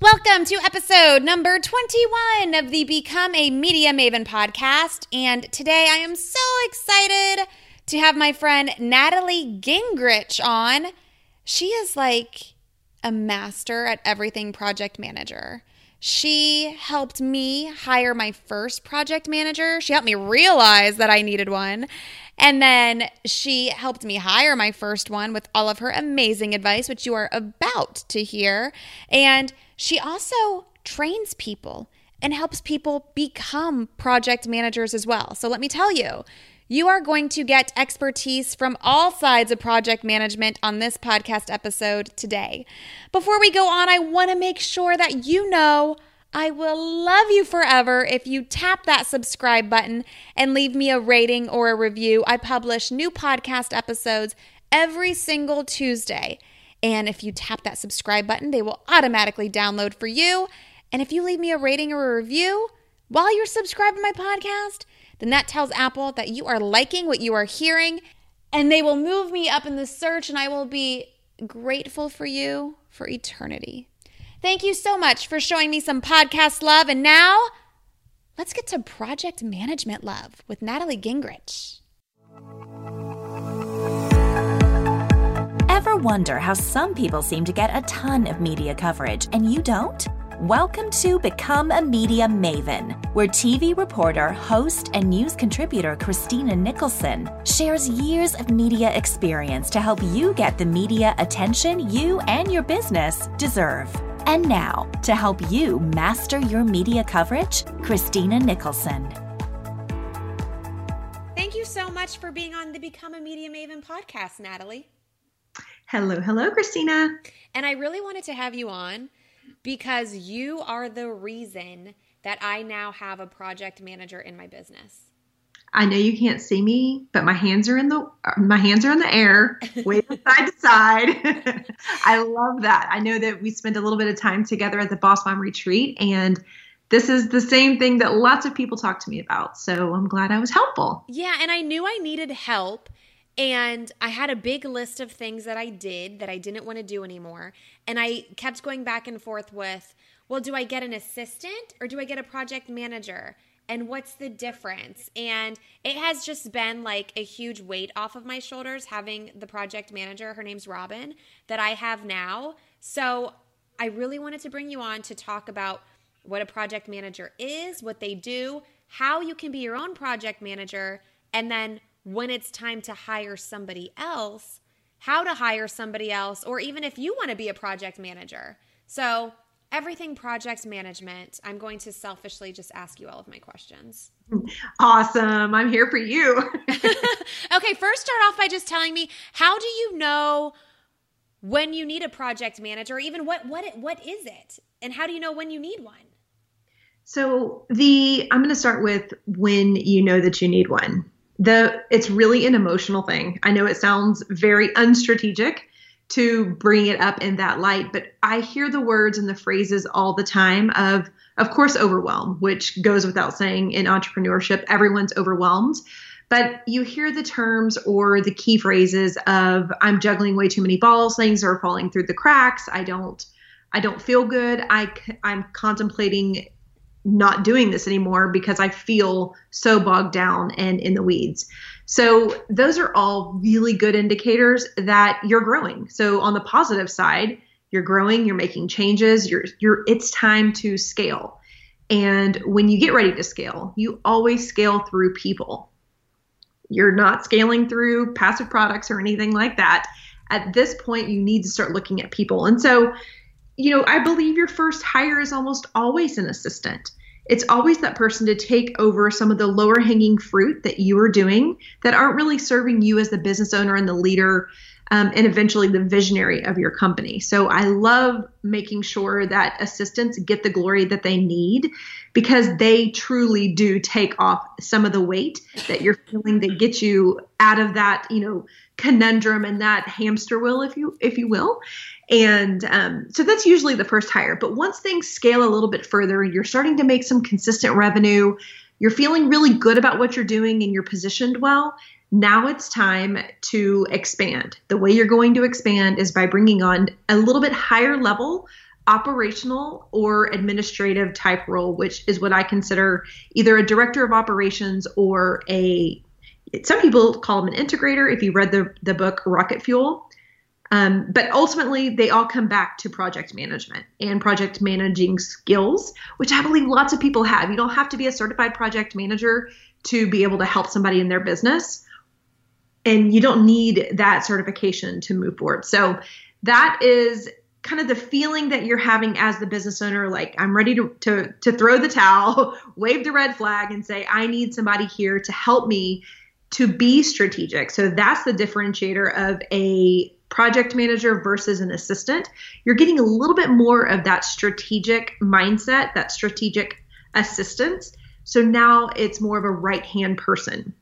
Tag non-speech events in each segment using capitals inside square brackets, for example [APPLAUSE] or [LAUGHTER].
Welcome to episode number 21 of the Become a Media Maven podcast. And today I am so excited to have my friend Natalie Gingrich on. She is like a master at everything project manager. She helped me hire my first project manager. She helped me realize that I needed one. And then she helped me hire my first one with all of her amazing advice, which you are about to hear. And she also trains people and helps people become project managers as well. So let me tell you, you are going to get expertise from all sides of project management on this podcast episode today. Before we go on, I want to make sure that you know I will love you forever if you tap that subscribe button and leave me a rating or a review. I publish new podcast episodes every single Tuesday. And if you tap that subscribe button, they will automatically download for you. And if you leave me a rating or a review while you're subscribed to my podcast, then that tells Apple that you are liking what you are hearing and they will move me up in the search and I will be grateful for you for eternity. Thank you so much for showing me some podcast love. And now let's get to project management love with Natalie Gingrich. Ever wonder how some people seem to get a ton of media coverage and you don't? Welcome to Become a Media Maven, where TV reporter, host, and news contributor Christina Nicholson shares years of media experience to help you get the media attention you and your business deserve. And now, to help you master your media coverage, Christina Nicholson. Thank you so much for being on the Become a Media Maven podcast, Natalie. Hello, hello, Christina. And I really wanted to have you on because you are the reason that I now have a project manager in my business. I know you can't see me, but my hands are in the my hands are in the air, waving side to side. [LAUGHS] I love that. I know that we spent a little bit of time together at the Boss Mom retreat, and this is the same thing that lots of people talk to me about. So I'm glad I was helpful. Yeah, and I knew I needed help. And I had a big list of things that I did that I didn't want to do anymore. And I kept going back and forth with, well, do I get an assistant or do I get a project manager? and what's the difference? And it has just been like a huge weight off of my shoulders having the project manager, her name's Robin, that I have now. So I really wanted to bring you on to talk about what a project manager is, what they do, how you can be your own project manager, and then when it's time to hire somebody else, how to hire somebody else, or even if you want to be a project manager. So everything project management, I'm going to selfishly just ask you all of my questions. Awesome. I'm here for you. [LAUGHS] okay, first start off by just telling me how do you know when you need a project manager or even what what what is it? And how do you know when you need one? So, the I'm going to start with when you know that you need one. The it's really an emotional thing. I know it sounds very unstrategic, to bring it up in that light. But I hear the words and the phrases all the time of, of course, overwhelm, which goes without saying in entrepreneurship, everyone's overwhelmed. But you hear the terms or the key phrases of I'm juggling way too many balls, things are falling through the cracks, I don't I don't feel good. I I'm contemplating not doing this anymore because I feel so bogged down and in the weeds. So those are all really good indicators that you're growing. So on the positive side, you're growing, you're making changes, you're you're it's time to scale. And when you get ready to scale, you always scale through people. You're not scaling through passive products or anything like that. At this point, you need to start looking at people. And so, you know, I believe your first hire is almost always an assistant. It's always that person to take over some of the lower hanging fruit that you are doing that aren't really serving you as the business owner and the leader um, and eventually the visionary of your company. So I love making sure that assistants get the glory that they need because they truly do take off some of the weight that you're feeling that gets you out of that, you know, conundrum and that hamster wheel, if you if you will. And um, so that's usually the first hire. But once things scale a little bit further, you're starting to make some consistent revenue, you're feeling really good about what you're doing, and you're positioned well. Now it's time to expand. The way you're going to expand is by bringing on a little bit higher level operational or administrative type role, which is what I consider either a director of operations or a some people call them an integrator if you read the, the book Rocket Fuel. Um, but ultimately, they all come back to project management and project managing skills, which I believe lots of people have. You don't have to be a certified project manager to be able to help somebody in their business. And you don't need that certification to move forward. So, that is kind of the feeling that you're having as the business owner like i'm ready to, to to throw the towel [LAUGHS] wave the red flag and say i need somebody here to help me to be strategic so that's the differentiator of a project manager versus an assistant, you're getting a little bit more of that strategic mindset, that strategic assistance. So now it's more of a right hand person.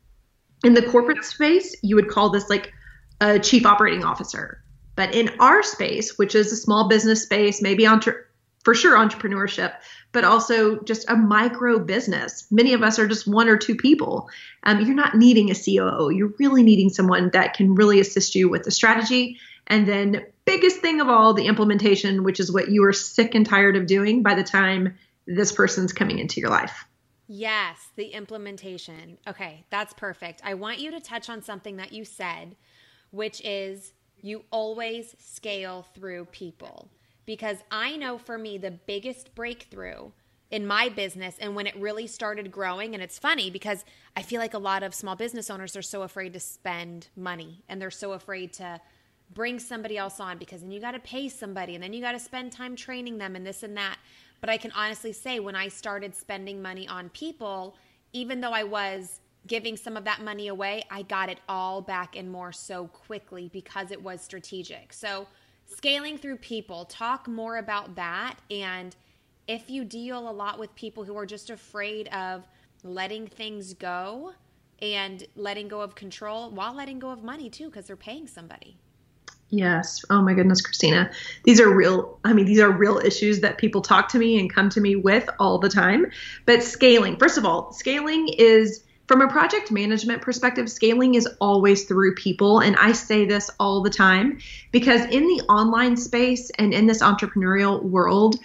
In the corporate space, you would call this like a chief operating officer. But in our space, which is a small business space, maybe entre- for sure entrepreneurship, but also just a micro business. Many of us are just one or two people. Um, you're not needing a COO. You're really needing someone that can really assist you with the strategy. And then, biggest thing of all, the implementation, which is what you are sick and tired of doing by the time this person's coming into your life. Yes, the implementation. Okay, that's perfect. I want you to touch on something that you said, which is you always scale through people because I know for me, the biggest breakthrough in my business and when it really started growing, and it's funny because I feel like a lot of small business owners are so afraid to spend money and they're so afraid to bring somebody else on because then you got to pay somebody and then you got to spend time training them and this and that. But I can honestly say when I started spending money on people, even though I was giving some of that money away, I got it all back and more so quickly because it was strategic. So, scaling through people, talk more about that. And if you deal a lot with people who are just afraid of letting things go and letting go of control while letting go of money too, because they're paying somebody. Yes. Oh my goodness, Christina. These are real, I mean, these are real issues that people talk to me and come to me with all the time. But scaling, first of all, scaling is from a project management perspective, scaling is always through people. And I say this all the time because in the online space and in this entrepreneurial world,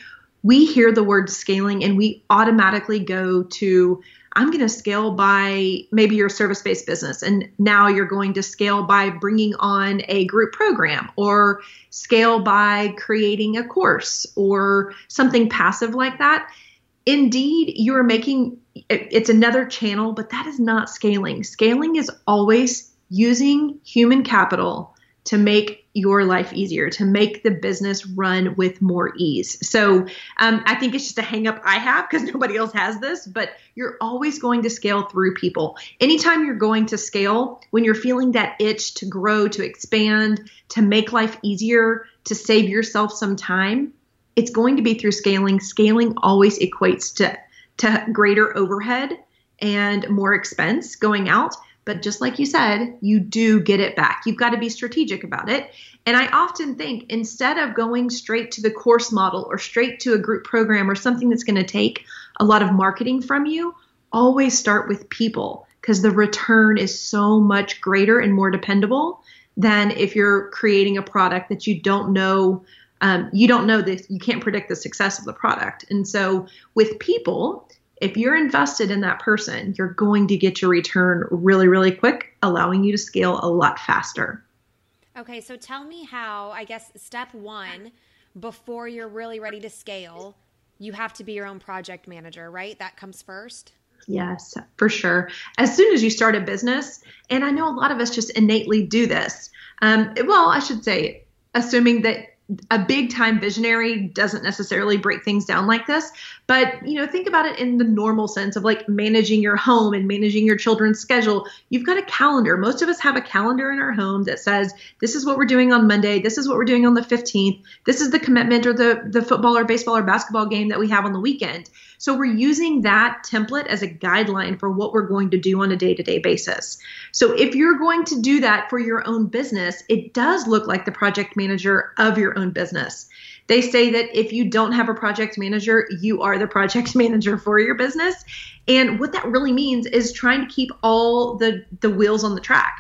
we hear the word scaling and we automatically go to, I'm going to scale by maybe your service based business. And now you're going to scale by bringing on a group program or scale by creating a course or something passive like that. Indeed, you are making it's another channel, but that is not scaling. Scaling is always using human capital to make your life easier, to make the business run with more ease. So um, I think it's just a hang up I have because [LAUGHS] nobody else has this, but you're always going to scale through people. Anytime you're going to scale, when you're feeling that itch to grow, to expand, to make life easier, to save yourself some time, it's going to be through scaling. Scaling always equates to to greater overhead and more expense going out. But just like you said, you do get it back. You've got to be strategic about it. And I often think instead of going straight to the course model or straight to a group program or something that's going to take a lot of marketing from you, always start with people because the return is so much greater and more dependable than if you're creating a product that you don't know um, you don't know this, you can't predict the success of the product. And so with people, if you're invested in that person, you're going to get your return really, really quick, allowing you to scale a lot faster. Okay, so tell me how, I guess, step one, before you're really ready to scale, you have to be your own project manager, right? That comes first. Yes, for sure. As soon as you start a business, and I know a lot of us just innately do this. Um, well, I should say, assuming that a big time visionary doesn't necessarily break things down like this but you know think about it in the normal sense of like managing your home and managing your children's schedule. You've got a calendar. Most of us have a calendar in our home that says this is what we're doing on monday. This is what we're doing on the 15th this is the commitment or the the football or baseball or basketball game that we have on the weekend so we're using that template as a guideline for what we're going to do on a day-to-day basis so if you're going to do that for your own business it does look like the project manager of your own business they say that if you don't have a project manager, you are the project [LAUGHS] manager for your business. And what that really means is trying to keep all the, the wheels on the track.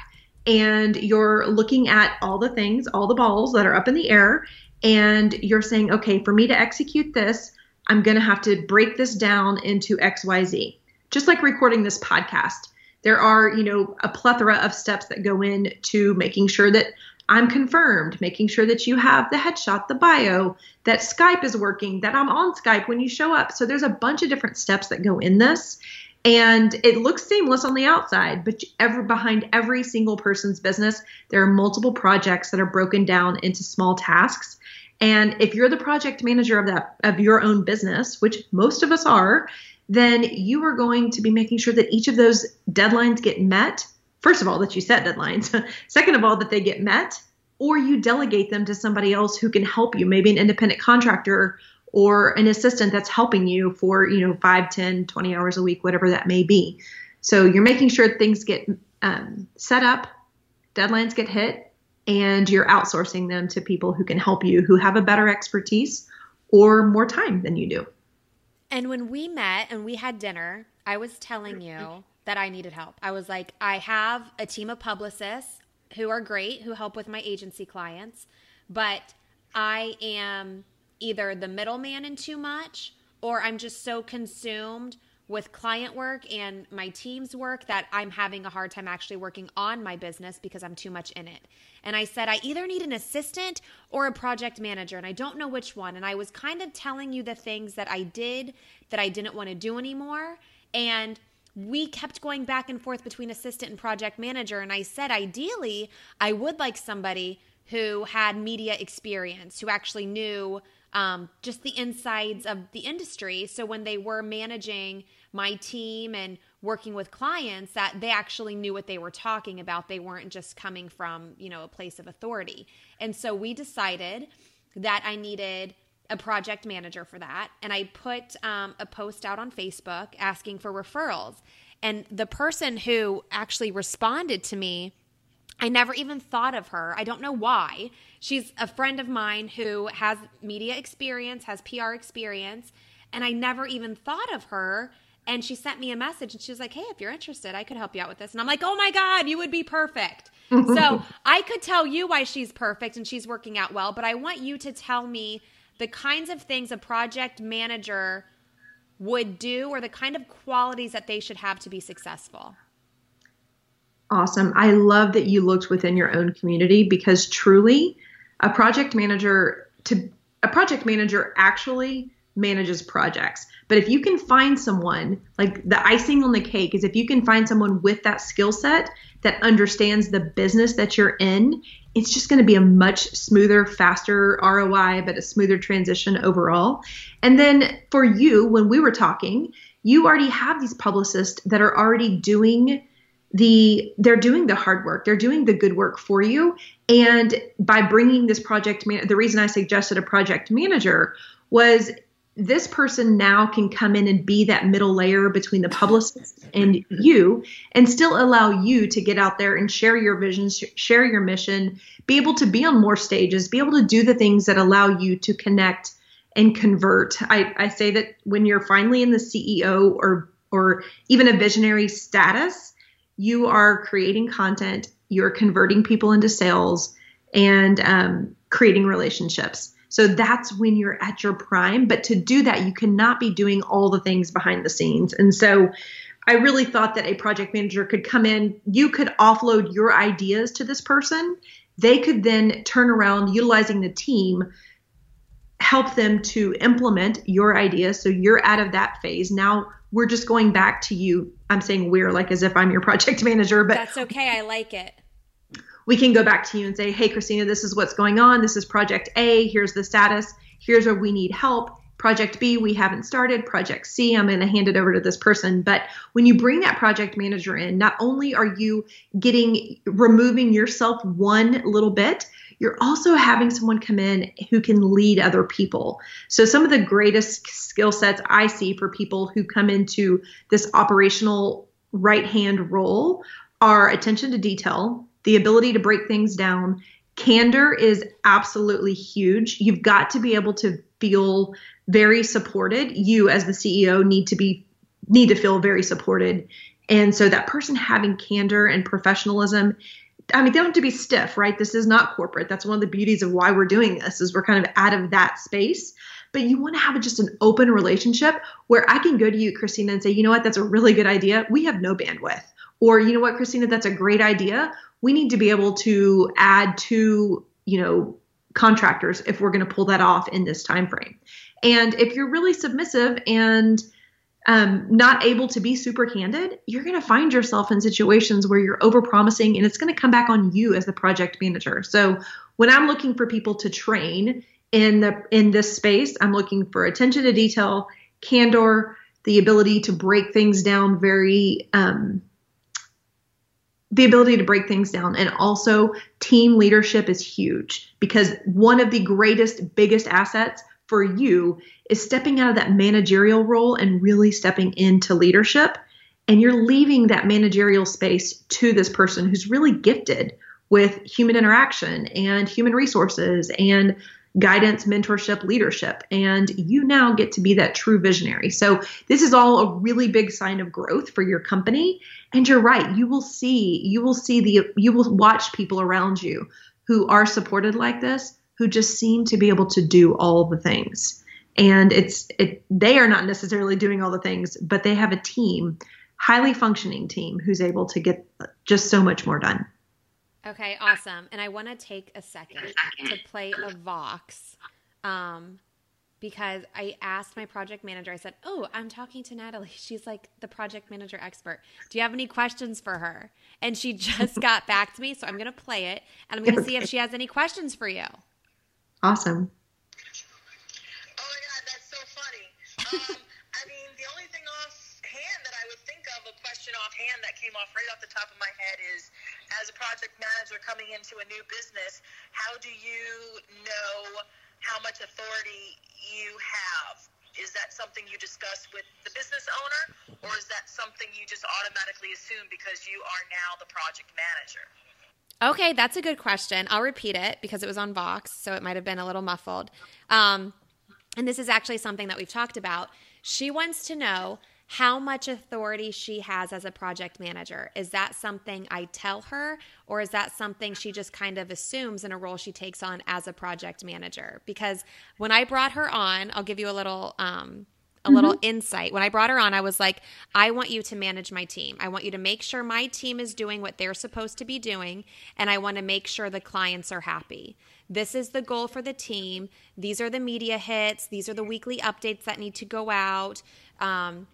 And you're looking at all the things, all the balls that are up in the air, and you're saying, okay, for me to execute this, I'm going to have to break this down into XYZ. Just like recording this podcast. There are, you know, a plethora of steps that go into making sure that I'm confirmed, making sure that you have the headshot, the bio, that Skype is working, that I'm on Skype when you show up. So there's a bunch of different steps that go in this. And it looks seamless on the outside, but ever behind every single person's business, there are multiple projects that are broken down into small tasks. And if you're the project manager of that of your own business, which most of us are, then you are going to be making sure that each of those deadlines get met. First of all, that you set deadlines. [LAUGHS] Second of all, that they get met, or you delegate them to somebody else who can help you, maybe an independent contractor or an assistant that's helping you for you know 5 10 20 hours a week whatever that may be so you're making sure things get um, set up deadlines get hit and you're outsourcing them to people who can help you who have a better expertise or more time than you do. And when we met and we had dinner i was telling you that i needed help. I was like i have a team of publicists who are great who help with my agency clients but i am either the middleman in too much or I'm just so consumed with client work and my team's work that I'm having a hard time actually working on my business because I'm too much in it. And I said, I either need an assistant or a project manager, and I don't know which one. And I was kind of telling you the things that I did that I didn't want to do anymore. And we kept going back and forth between assistant and project manager. And I said, ideally, I would like somebody who had media experience, who actually knew um, just the insides of the industry. So when they were managing my team and working with clients, that they actually knew what they were talking about. They weren't just coming from you know a place of authority. And so we decided that I needed a project manager for that, and I put um, a post out on Facebook asking for referrals. And the person who actually responded to me I never even thought of her. I don't know why. She's a friend of mine who has media experience, has PR experience, and I never even thought of her. And she sent me a message and she was like, Hey, if you're interested, I could help you out with this. And I'm like, Oh my God, you would be perfect. [LAUGHS] so I could tell you why she's perfect and she's working out well, but I want you to tell me the kinds of things a project manager would do or the kind of qualities that they should have to be successful. Awesome. I love that you looked within your own community because truly a project manager to a project manager actually manages projects. But if you can find someone, like the icing on the cake is if you can find someone with that skill set that understands the business that you're in, it's just going to be a much smoother, faster ROI, but a smoother transition overall. And then for you, when we were talking, you already have these publicists that are already doing the they're doing the hard work. They're doing the good work for you. And by bringing this project man- the reason i suggested a project manager was this person now can come in and be that middle layer between the publicist and you and still allow you to get out there and share your vision share your mission be able to be on more stages be able to do the things that allow you to connect and convert. I, I say that when you're finally in the ceo or or even a visionary status you are creating content, you're converting people into sales, and um, creating relationships. So that's when you're at your prime. But to do that, you cannot be doing all the things behind the scenes. And so I really thought that a project manager could come in, you could offload your ideas to this person. They could then turn around utilizing the team, help them to implement your ideas. So you're out of that phase. Now we're just going back to you. I'm saying we're like as if I'm your project [LAUGHS] manager, but that's okay. I like it. We can go back to you and say, hey, Christina, this is what's going on. This is project A. Here's the status. Here's where we need help. Project B, we haven't started. Project C, I'm going to hand it over to this person. But when you bring that project manager in, not only are you getting removing yourself one little bit, you're also having someone come in who can lead other people. So, some of the greatest skill sets I see for people who come into this operational right hand role are attention to detail, the ability to break things down. Candor is absolutely huge. You've got to be able to feel very supported. You, as the CEO, need to be need to feel very supported. And so that person having candor and professionalism I mean, they don't have to be stiff, right? This is not corporate. That's one of the beauties of why we're doing this is we're kind of out of that space. But you want to have just an open relationship where I can go to you, Christina, and say, you know what, that's a really good idea. We have no bandwidth. Or, you know what, Christina, that's a great idea. We need to be able to add to, you know, contractors if we're going to pull that off in this time frame. And if you're really submissive and um, not able to be super candid, you're going to find yourself in situations where you're overpromising and it's going to come back on you as the project manager. So when I'm looking for people to train in the in this space, I'm looking for attention to detail, candor, the ability to break things down very um, the ability to break things down and also team leadership is huge because one of the greatest biggest assets for you is stepping out of that managerial role and really stepping into leadership. And you're leaving that managerial space to this person who's really gifted with human interaction and human resources and guidance, mentorship, leadership. And you now get to be that true visionary. So, this is all a really big sign of growth for your company. And you're right, you will see, you will see the, you will watch people around you who are supported like this who just seem to be able to do all the things. And it's it they are not necessarily doing all the things, but they have a team, highly functioning team who's able to get just so much more done. Okay, awesome. And I want to take a second to play a Vox. Um, because I asked my project manager, I said, Oh, I'm talking to Natalie. [LAUGHS] She's like the project manager expert. Do you have any questions for her? And she [LAUGHS] just got back to me. So I'm going to play it and I'm going to see if she has any questions for you. Awesome. Oh my god, that's so funny. Um, [LAUGHS] I mean, the only thing offhand that I would think of, a question offhand that came off right off the top of my head is, as a project manager coming into a new business, how do you know how much authority you have? Is that something you discuss with the business owner, or is that something you just automatically assume because you are now the project manager? Okay, that's a good question. I'll repeat it because it was on Vox, so it might have been a little muffled. Um, and this is actually something that we've talked about. She wants to know how much authority she has as a project manager. Is that something I tell her, or is that something she just kind of assumes in a role she takes on as a project manager? Because when I brought her on, I'll give you a little. Um, a mm-hmm. little insight. When I brought her on, I was like, I want you to manage my team. I want you to make sure my team is doing what they're supposed to be doing, and I want to make sure the clients are happy. This is the goal for the team. These are the media hits. These are the weekly updates that need to go out. Um,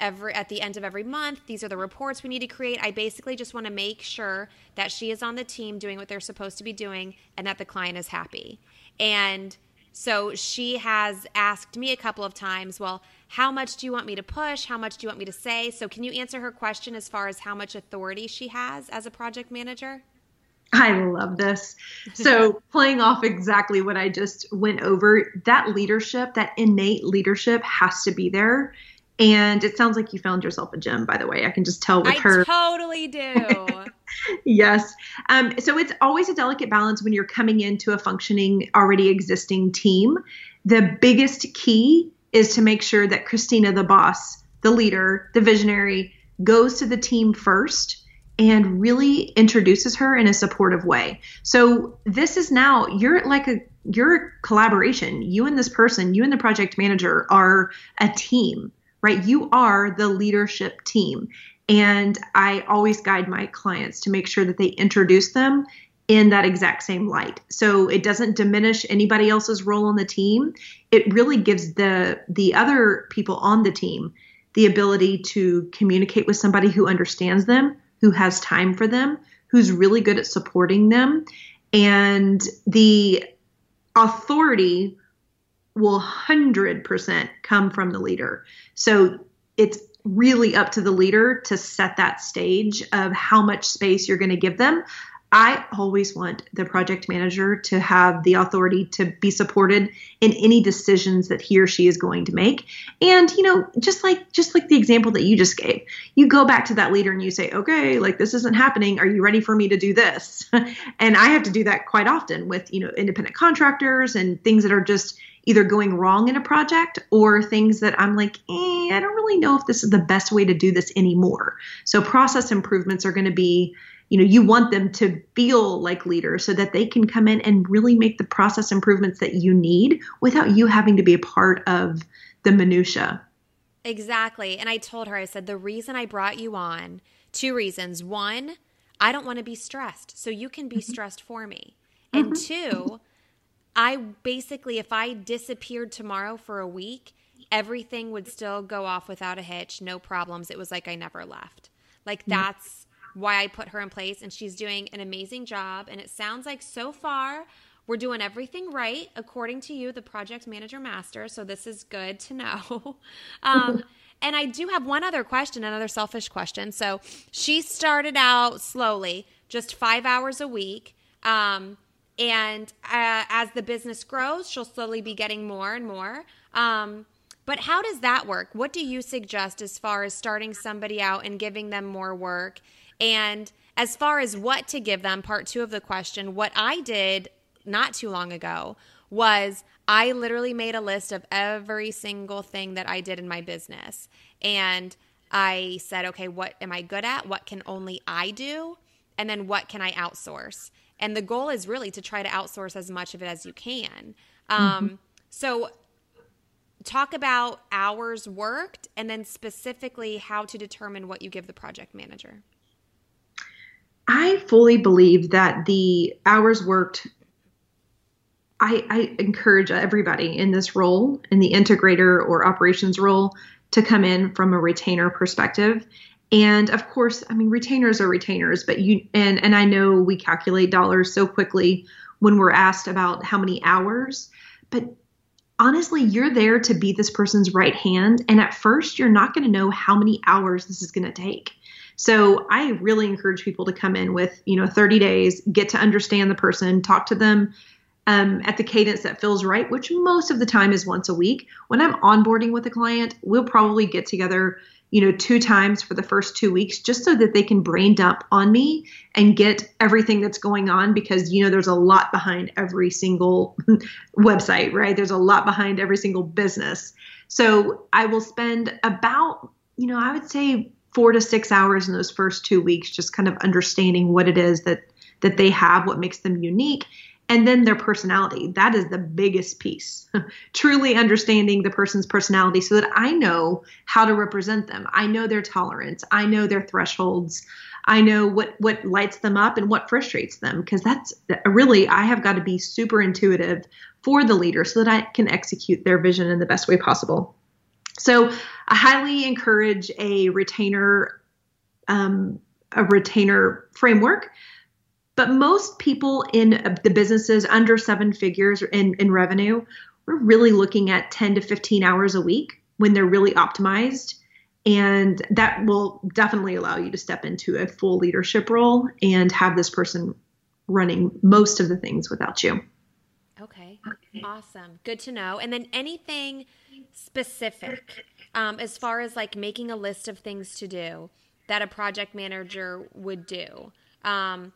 every at the end of every month these are the reports we need to create i basically just want to make sure that she is on the team doing what they're supposed to be doing and that the client is happy and so she has asked me a couple of times, well, how much do you want me to push? How much do you want me to say? So can you answer her question as far as how much authority she has as a project manager? I love this. So, [LAUGHS] playing off exactly what I just went over, that leadership, that innate leadership has to be there. And it sounds like you found yourself a gem, by the way. I can just tell with I her. I totally do. [LAUGHS] yes. Um, so it's always a delicate balance when you're coming into a functioning, already existing team. The biggest key is to make sure that Christina, the boss, the leader, the visionary, goes to the team first and really introduces her in a supportive way. So this is now you're like a you're a collaboration. You and this person, you and the project manager are a team, right? You are the leadership team. And I always guide my clients to make sure that they introduce them in that exact same light. So it doesn't diminish anybody else's role on the team. It really gives the the other people on the team the ability to communicate with somebody who understands them, who has time for them, who's really good at supporting them, and the authority will 100% come from the leader. So it's really up to the leader to set that stage of how much space you're going to give them. I always want the project manager to have the authority to be supported in any decisions that he or she is going to make. And you know, just like just like the example that you just gave, you go back to that leader and you say, "Okay, like this isn't happening. Are you ready for me to do this?" [LAUGHS] and I have to do that quite often with, you know, independent contractors and things that are just either going wrong in a project or things that I'm like, eh, I don't really know if this is the best way to do this anymore. So process improvements are going to be you know, you want them to feel like leaders so that they can come in and really make the process improvements that you need without you having to be a part of the minutia. Exactly. And I told her, I said, the reason I brought you on, two reasons. One, I don't want to be stressed. So you can be mm-hmm. stressed for me. And mm-hmm. two, I basically, if I disappeared tomorrow for a week, everything would still go off without a hitch, no problems. It was like I never left. Like mm-hmm. that's why I put her in place. And she's doing an amazing job. And it sounds like so far, we're doing everything right according to you, the project manager master. So this is good to know. [LAUGHS] um, [LAUGHS] and I do have one other question, another selfish question. So she started out slowly, just five hours a week. Um, and uh, as the business grows, she'll slowly be getting more and more. Um, but how does that work? What do you suggest as far as starting somebody out and giving them more work? And as far as what to give them, part two of the question, what I did not too long ago was I literally made a list of every single thing that I did in my business. And I said, okay, what am I good at? What can only I do? And then what can I outsource? And the goal is really to try to outsource as much of it as you can. Um, mm-hmm. So, talk about hours worked and then specifically how to determine what you give the project manager. I fully believe that the hours worked I, I, encourage everybody in this role, in the integrator or operations role, to come in from a retainer perspective. And of course, I mean retainers are retainers, but you and and I know we calculate dollars so quickly when we're asked about how many hours, but honestly, you're there to be this person's right hand and at first you're not going to know how many hours this is going to take. So I really encourage people to come in with, you know, 30 days, get to understand the person, talk to them um, at the cadence that feels right, which most of the time is once a week. When I'm onboarding with a client, we'll probably get together, you know, two times for the first two weeks just so that they can brain dump on me and get everything that's going on because, you know, there's a lot behind every single [LAUGHS] website, right? There's a lot behind every single business. So I will spend about, you know, I would say four to six hours in those first two weeks just kind of understanding what it is that that they have, what makes them unique and then their personality. That is the biggest piece. [LAUGHS] Truly understanding the person's personality so that I know how to represent them. I know their tolerance. I know their thresholds. I know what what lights them up and what frustrates them because that's really I have got to be super intuitive for the leader so that I can execute their vision in the best way possible. So I highly encourage a retainer um, a retainer framework but most people in the businesses under seven figures in, in revenue, we're really looking at 10 to 15 hours a week when they're really optimized. And that will definitely allow you to step into a full leadership role and have this person running most of the things without you. Okay. Awesome. Good to know. And then anything specific um, as far as like making a list of things to do that a project manager would do. Um,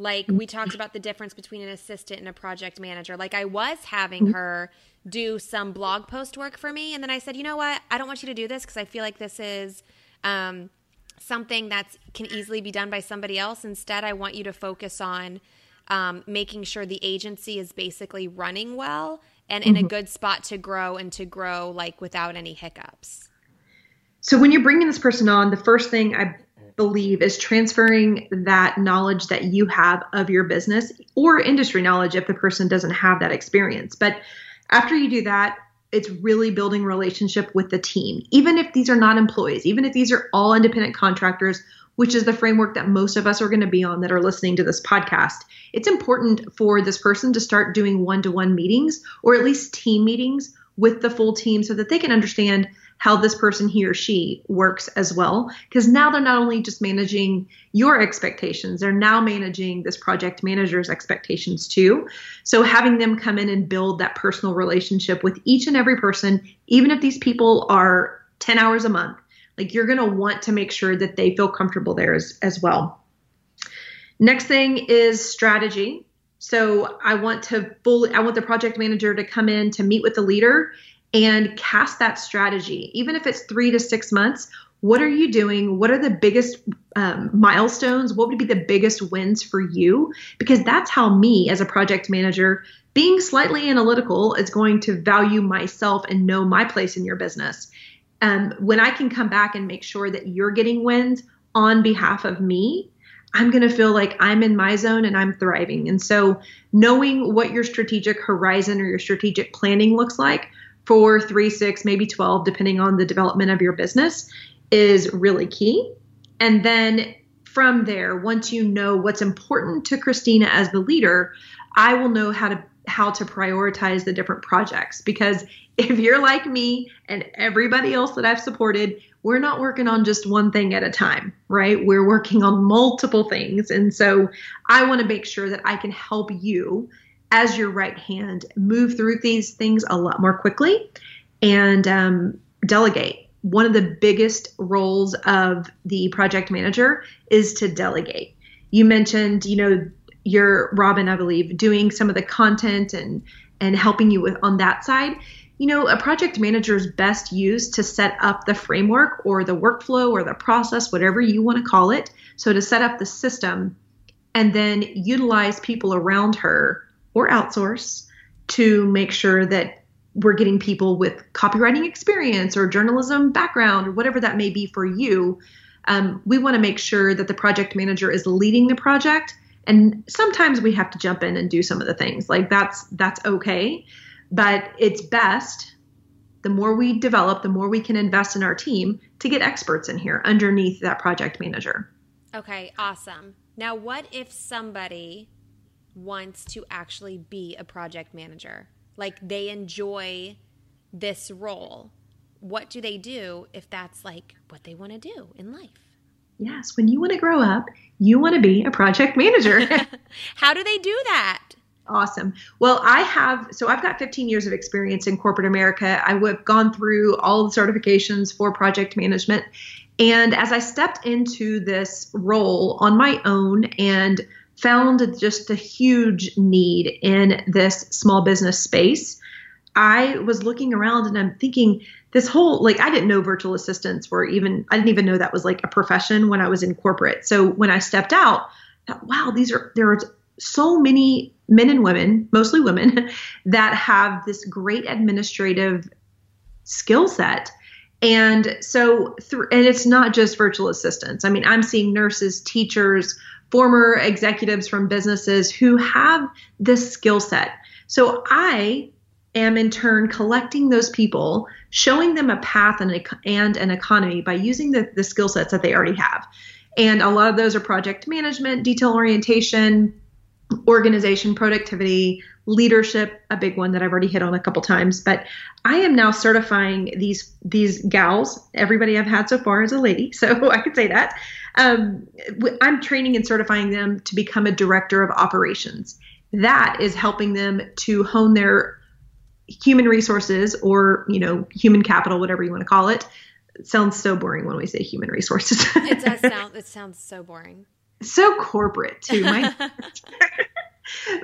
like we talked about the difference between an assistant and a project manager. Like I was having mm-hmm. her do some blog post work for me, and then I said, you know what? I don't want you to do this because I feel like this is um, something that can easily be done by somebody else. Instead, I want you to focus on um, making sure the agency is basically running well and in mm-hmm. a good spot to grow and to grow like without any hiccups. So when you're bringing this person on, the first thing I believe is transferring that knowledge that you have of your business or industry knowledge if the person doesn't have that experience. But after you do that, it's really building relationship with the team. Even if these are not employees, even if these are all independent contractors, which is the framework that most of us are going to be on that are listening to this podcast. It's important for this person to start doing one-to-one meetings or at least team meetings with the full team so that they can understand how this person he or she works as well. Because now they're not only just managing your expectations they're now managing this project manager's expectations too. So having them come in and build that personal relationship with each and every person even if these people are 10 hours a month like you're going to want to make sure that they feel comfortable there as, as well. Next thing is strategy. So I want to fully, I want the project manager to come in to meet with the leader and cast that strategy, even if it's three to six months. What are you doing? What are the biggest um, milestones? What would be the biggest wins for you? Because that's how me, as a project manager, being slightly analytical is going to value myself and know my place in your business. Um, when I can come back and make sure that you're getting wins on behalf of me, I'm going to feel like I'm in my zone and I'm thriving. And so, knowing what your strategic horizon or your strategic planning looks like for three, six, maybe 12, depending on the development of your business, is really key. And then from there, once you know what's important to Christina as the leader, I will know how to how to prioritize the different projects because [LAUGHS] if you're like me and everybody else that I've supported, we're not working on just one thing at a time, right? We're working on multiple things. And so I want to make sure that I can help you as your right hand move through these things a lot more quickly and um, delegate. One of the biggest roles of the project manager is to delegate. You mentioned, you know, you're Robin, I believe, doing some of the content and and helping you with on that side. You know, a project manager is best used to set up the framework or the workflow or the process, whatever you want to call it. So to set up the system and then utilize people around her or outsource to make sure that we're getting people with copywriting experience or journalism background or whatever that may be for you. Um, we want to make sure that the project manager is leading the project and sometimes we have to jump in and do some of the things like that's that's okay. But it's best the more we develop the more we can invest in our team to get experts in here underneath that project manager. Okay awesome. Now what if somebody wants to actually be a project manager like they enjoy this role what do they do if that's like what they want to do in life yes when you want to grow up you want to be a project manager. [LAUGHS] How do they do that? Awesome. Well, I have, so I've got 15 years of experience in corporate America. I have gone through all the certifications for project management. And as I stepped into this role on my own and found just a huge need in this small business space, I was looking around and I'm thinking, this whole like I didn't know virtual assistants were even I didn't even know that was like a profession when I was in corporate. So when I stepped out, I thought, wow, these are there are so many men and women, mostly women, [LAUGHS] that have this great administrative skill set. And so through and it's not just virtual assistants. I mean, I'm seeing nurses, teachers, former executives from businesses who have this skill set. So I am in turn collecting those people, showing them a path and, and an economy by using the, the skill sets that they already have. And a lot of those are project management, detail orientation, organization, productivity, leadership, a big one that I've already hit on a couple times. But I am now certifying these these gals. Everybody I've had so far is a lady, [LAUGHS] so I could say that. Um, I'm training and certifying them to become a director of operations. That is helping them to hone their human resources or you know human capital whatever you want to call it, it sounds so boring when we say human resources [LAUGHS] it does sound it sounds so boring so corporate too my [LAUGHS]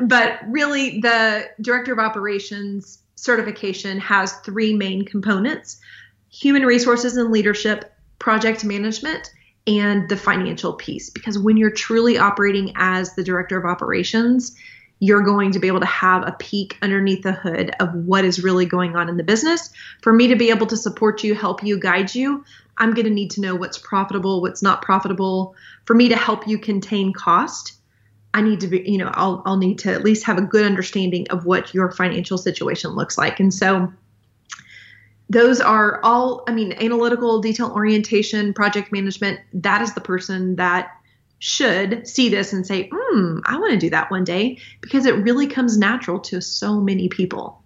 but really the director of operations certification has three main components human resources and leadership project management and the financial piece because when you're truly operating as the director of operations you're going to be able to have a peek underneath the hood of what is really going on in the business. For me to be able to support you, help you, guide you, I'm going to need to know what's profitable, what's not profitable. For me to help you contain cost, I need to be, you know, I'll, I'll need to at least have a good understanding of what your financial situation looks like. And so, those are all, I mean, analytical, detail orientation, project management. That is the person that should see this and say, hmm, I want to do that one day because it really comes natural to so many people.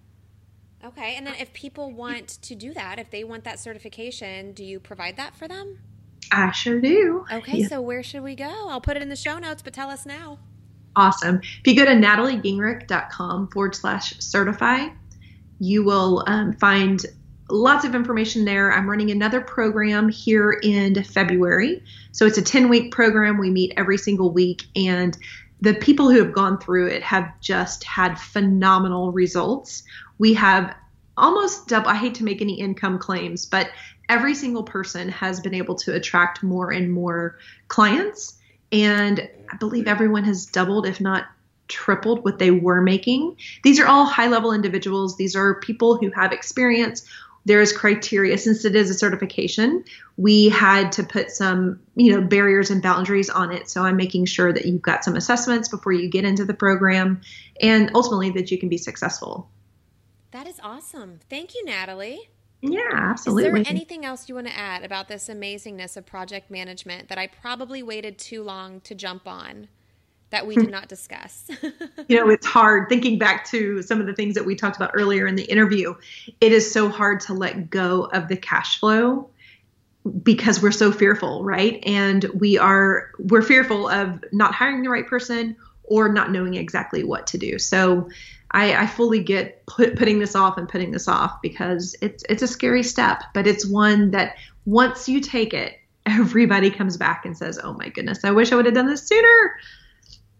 Okay. And then if people want to do that, if they want that certification, do you provide that for them? I sure do. Okay. Yeah. So where should we go? I'll put it in the show notes, but tell us now. Awesome. If you go to nataliegingrich.com forward slash certify, you will um, find lots of information there. I'm running another program here in February. So it's a 10 week program. We meet every single week, and the people who have gone through it have just had phenomenal results. We have almost double. I hate to make any income claims, but every single person has been able to attract more and more clients. And I believe everyone has doubled, if not tripled, what they were making. These are all high level individuals. These are people who have experience. There is criteria. Since it is a certification we had to put some you know barriers and boundaries on it. So i'm making sure that you've got some assessments before you get into the program and ultimately that you can be successful. That is awesome. Thank you natalie yeah absolutely is there anything else you want to add about this amazingness of project management that i probably waited too long to jump on that we did [LAUGHS] not discuss. [LAUGHS] you know, it's hard thinking back to some of the things that we talked about earlier in the interview. It is so hard to let go of the cash flow because we're so fearful, right? And we are we're fearful of not hiring the right person or not knowing exactly what to do. So I, I fully get put, putting this off and putting this off because it's it's a scary step, but it's one that once you take it, everybody comes back and says, "Oh my goodness, I wish I would have done this sooner."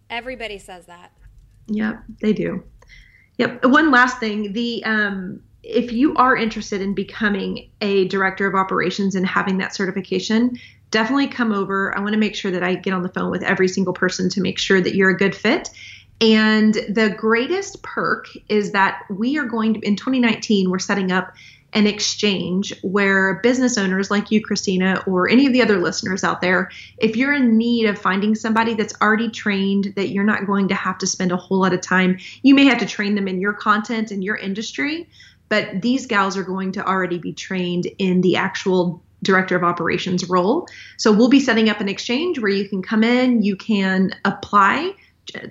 Everybody says that. Yep, they do. Yep. One last thing, the um, if you are interested in becoming a director of operations and having that certification, definitely come over. I want to make sure that I get on the phone with every single person to make sure that you're a good fit. And the greatest perk is that we are going to in 2019 we're setting up an exchange where business owners like you, Christina, or any of the other listeners out there, if you're in need of finding somebody that's already trained, that you're not going to have to spend a whole lot of time, you may have to train them in your content and your industry, but these gals are going to already be trained in the actual director of operations role. So we'll be setting up an exchange where you can come in, you can apply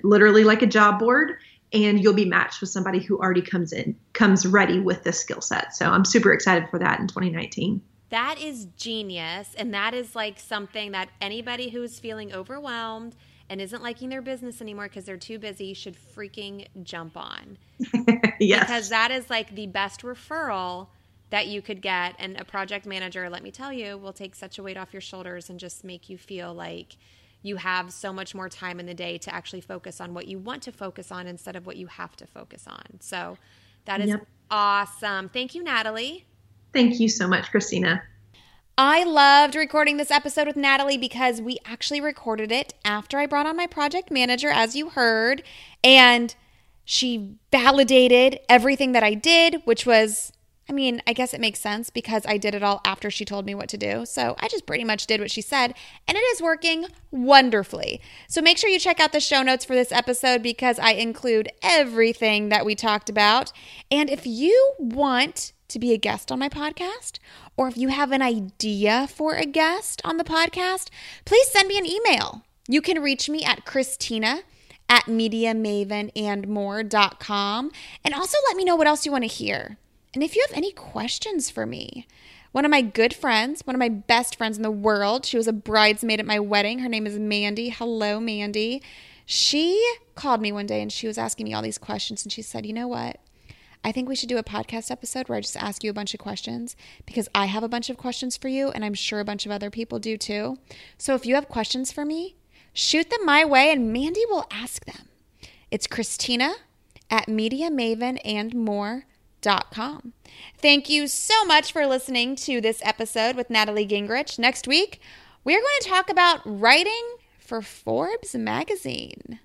literally like a job board and you'll be matched with somebody who already comes in comes ready with this skill set. So i'm super excited for that in 2019 that is genius and that is like something that anybody who's feeling overwhelmed and isn't liking their business anymore because they're too busy should freaking jump on. [LAUGHS] Yes. Because that is like the best referral that you could get and a project manager let me tell you will take such a weight off your shoulders and just make you feel like you have so much more time in the day to actually focus on what you want to focus on instead of what you have to focus on. So that is yep. awesome. Thank you, Natalie. Thank you so much, Christina. I loved recording this episode with Natalie because we actually recorded it after I brought on my project manager, as you heard, and she validated everything that I did, which was I mean, I guess it makes sense because I did it all after she told me what to do. So I just pretty much did what she said, and it is working wonderfully. So make sure you check out the show notes for this episode because I include everything that we talked about. And if you want to be a guest on my podcast, or if you have an idea for a guest on the podcast, please send me an email. You can reach me at Christina at MediaMavenAndMore.com. And also let me know what else you want to hear. And if you have any questions for me, one of my good friends, one of my best friends in the world, she was a bridesmaid at my wedding. Her name is Mandy. Hello, Mandy. She called me one day and she was asking me all these questions. And she said, You know what? I think we should do a podcast episode where I just ask you a bunch of questions because I have a bunch of questions for you, and I'm sure a bunch of other people do too. So if you have questions for me, shoot them my way and Mandy will ask them. It's Christina at Media Maven and more com. Thank you so much for listening to this episode with Natalie Gingrich. Next week, we're going to talk about writing for Forbes magazine.